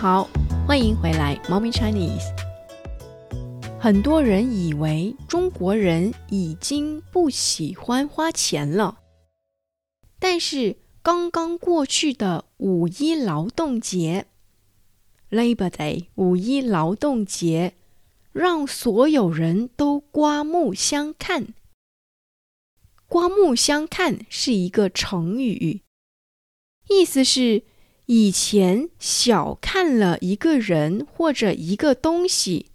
好，欢迎回来，猫咪 Chinese。很多人以为中国人已经不喜欢花钱了，但是刚刚过去的五一劳动节 （Labor Day） 五一劳动节让所有人都刮目相看。刮目相看是一个成语，意思是。以前小看了一个人或者一个东西，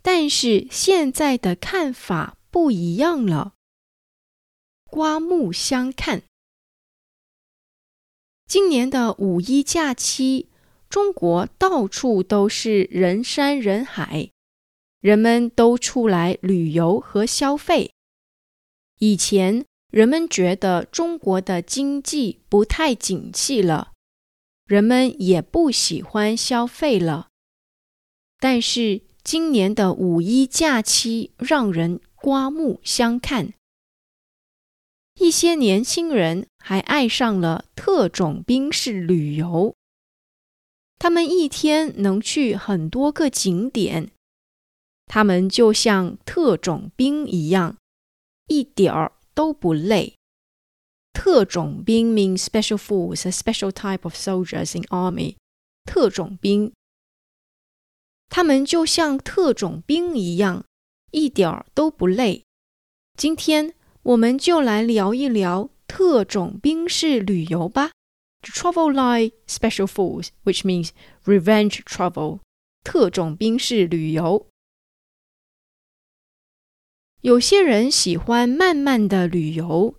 但是现在的看法不一样了。刮目相看。今年的五一假期，中国到处都是人山人海，人们都出来旅游和消费。以前人们觉得中国的经济不太景气了。人们也不喜欢消费了，但是今年的五一假期让人刮目相看。一些年轻人还爱上了特种兵式旅游，他们一天能去很多个景点，他们就像特种兵一样，一点儿都不累。特种兵 means special force, a special type of soldiers in army. 特种兵，他们就像特种兵一样，一点儿都不累。今天我们就来聊一聊特种兵式旅游吧。Travel like special force, which means revenge travel. 特种兵式旅游。有些人喜欢慢慢的旅游。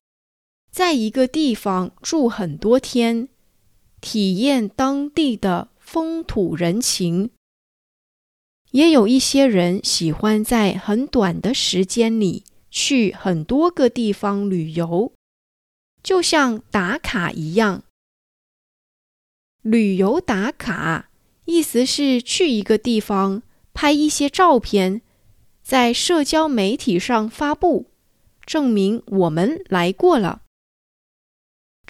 在一个地方住很多天，体验当地的风土人情。也有一些人喜欢在很短的时间里去很多个地方旅游，就像打卡一样。旅游打卡意思是去一个地方拍一些照片，在社交媒体上发布，证明我们来过了。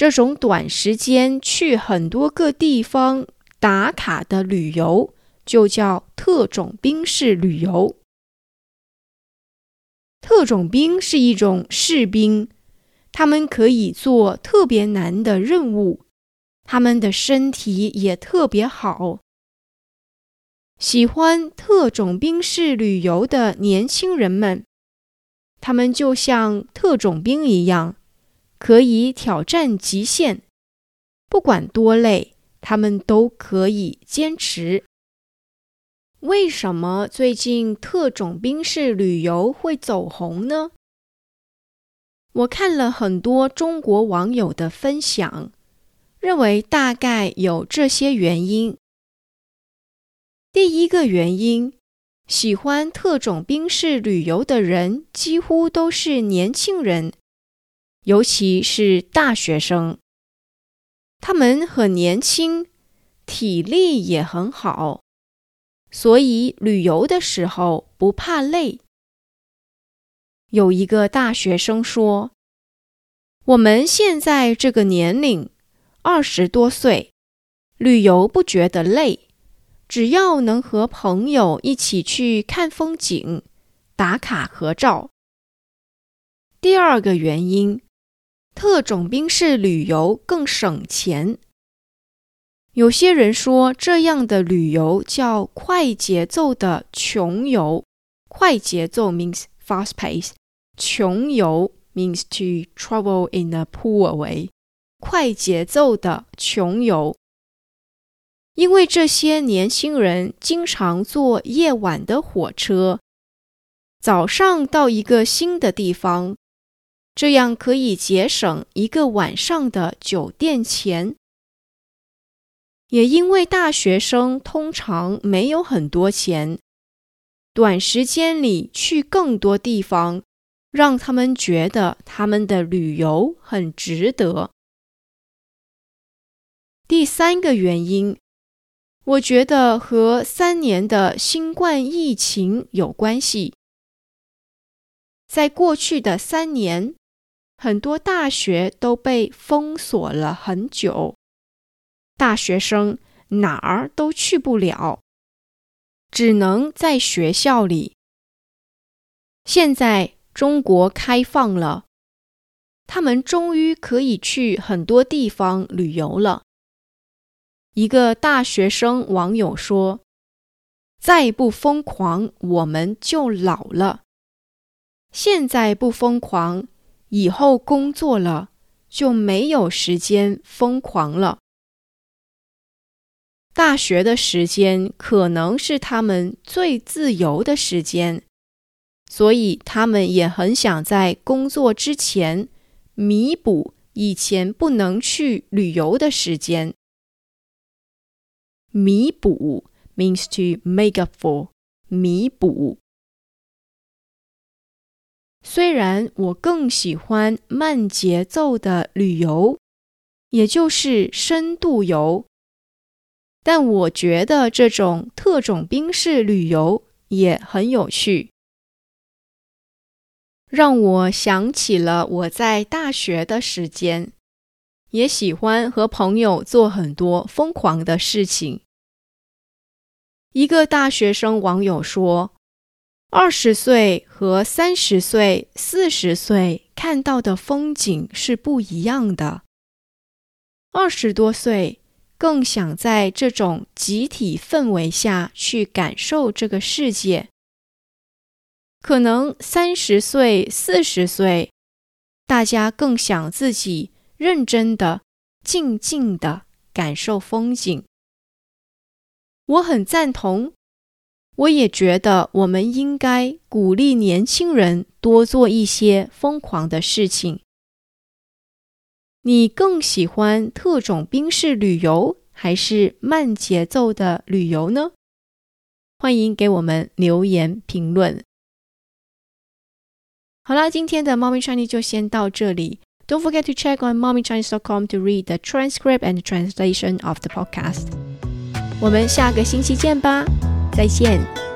这种短时间去很多个地方打卡的旅游，就叫特种兵式旅游。特种兵是一种士兵，他们可以做特别难的任务，他们的身体也特别好。喜欢特种兵式旅游的年轻人们，他们就像特种兵一样。可以挑战极限，不管多累，他们都可以坚持。为什么最近特种兵式旅游会走红呢？我看了很多中国网友的分享，认为大概有这些原因。第一个原因，喜欢特种兵式旅游的人几乎都是年轻人。尤其是大学生，他们很年轻，体力也很好，所以旅游的时候不怕累。有一个大学生说：“我们现在这个年龄，二十多岁，旅游不觉得累，只要能和朋友一起去看风景、打卡合照。”第二个原因。特种兵式旅游更省钱。有些人说，这样的旅游叫快节奏的穷游。快节奏 means fast pace，穷游 means to travel in a poor way。快节奏的穷游，因为这些年轻人经常坐夜晚的火车，早上到一个新的地方。这样可以节省一个晚上的酒店钱，也因为大学生通常没有很多钱，短时间里去更多地方，让他们觉得他们的旅游很值得。第三个原因，我觉得和三年的新冠疫情有关系，在过去的三年。很多大学都被封锁了很久，大学生哪儿都去不了，只能在学校里。现在中国开放了，他们终于可以去很多地方旅游了。一个大学生网友说：“再不疯狂，我们就老了。现在不疯狂，以后工作了就没有时间疯狂了。大学的时间可能是他们最自由的时间，所以他们也很想在工作之前弥补以前不能去旅游的时间。”弥补 means to make up for，弥补。虽然我更喜欢慢节奏的旅游，也就是深度游，但我觉得这种特种兵式旅游也很有趣，让我想起了我在大学的时间。也喜欢和朋友做很多疯狂的事情。一个大学生网友说：“二十岁和三十岁、四十岁看到的风景是不一样的。二十多岁更想在这种集体氛围下去感受这个世界，可能三十岁、四十岁，大家更想自己。”认真的、静静的感受风景，我很赞同。我也觉得我们应该鼓励年轻人多做一些疯狂的事情。你更喜欢特种兵式旅游还是慢节奏的旅游呢？欢迎给我们留言评论。好啦，今天的猫咪 Chinese 就先到这里。Don't forget to check on mommychinese.com to read the transcript and translation of the podcast. 我们下个星期见吧，再见。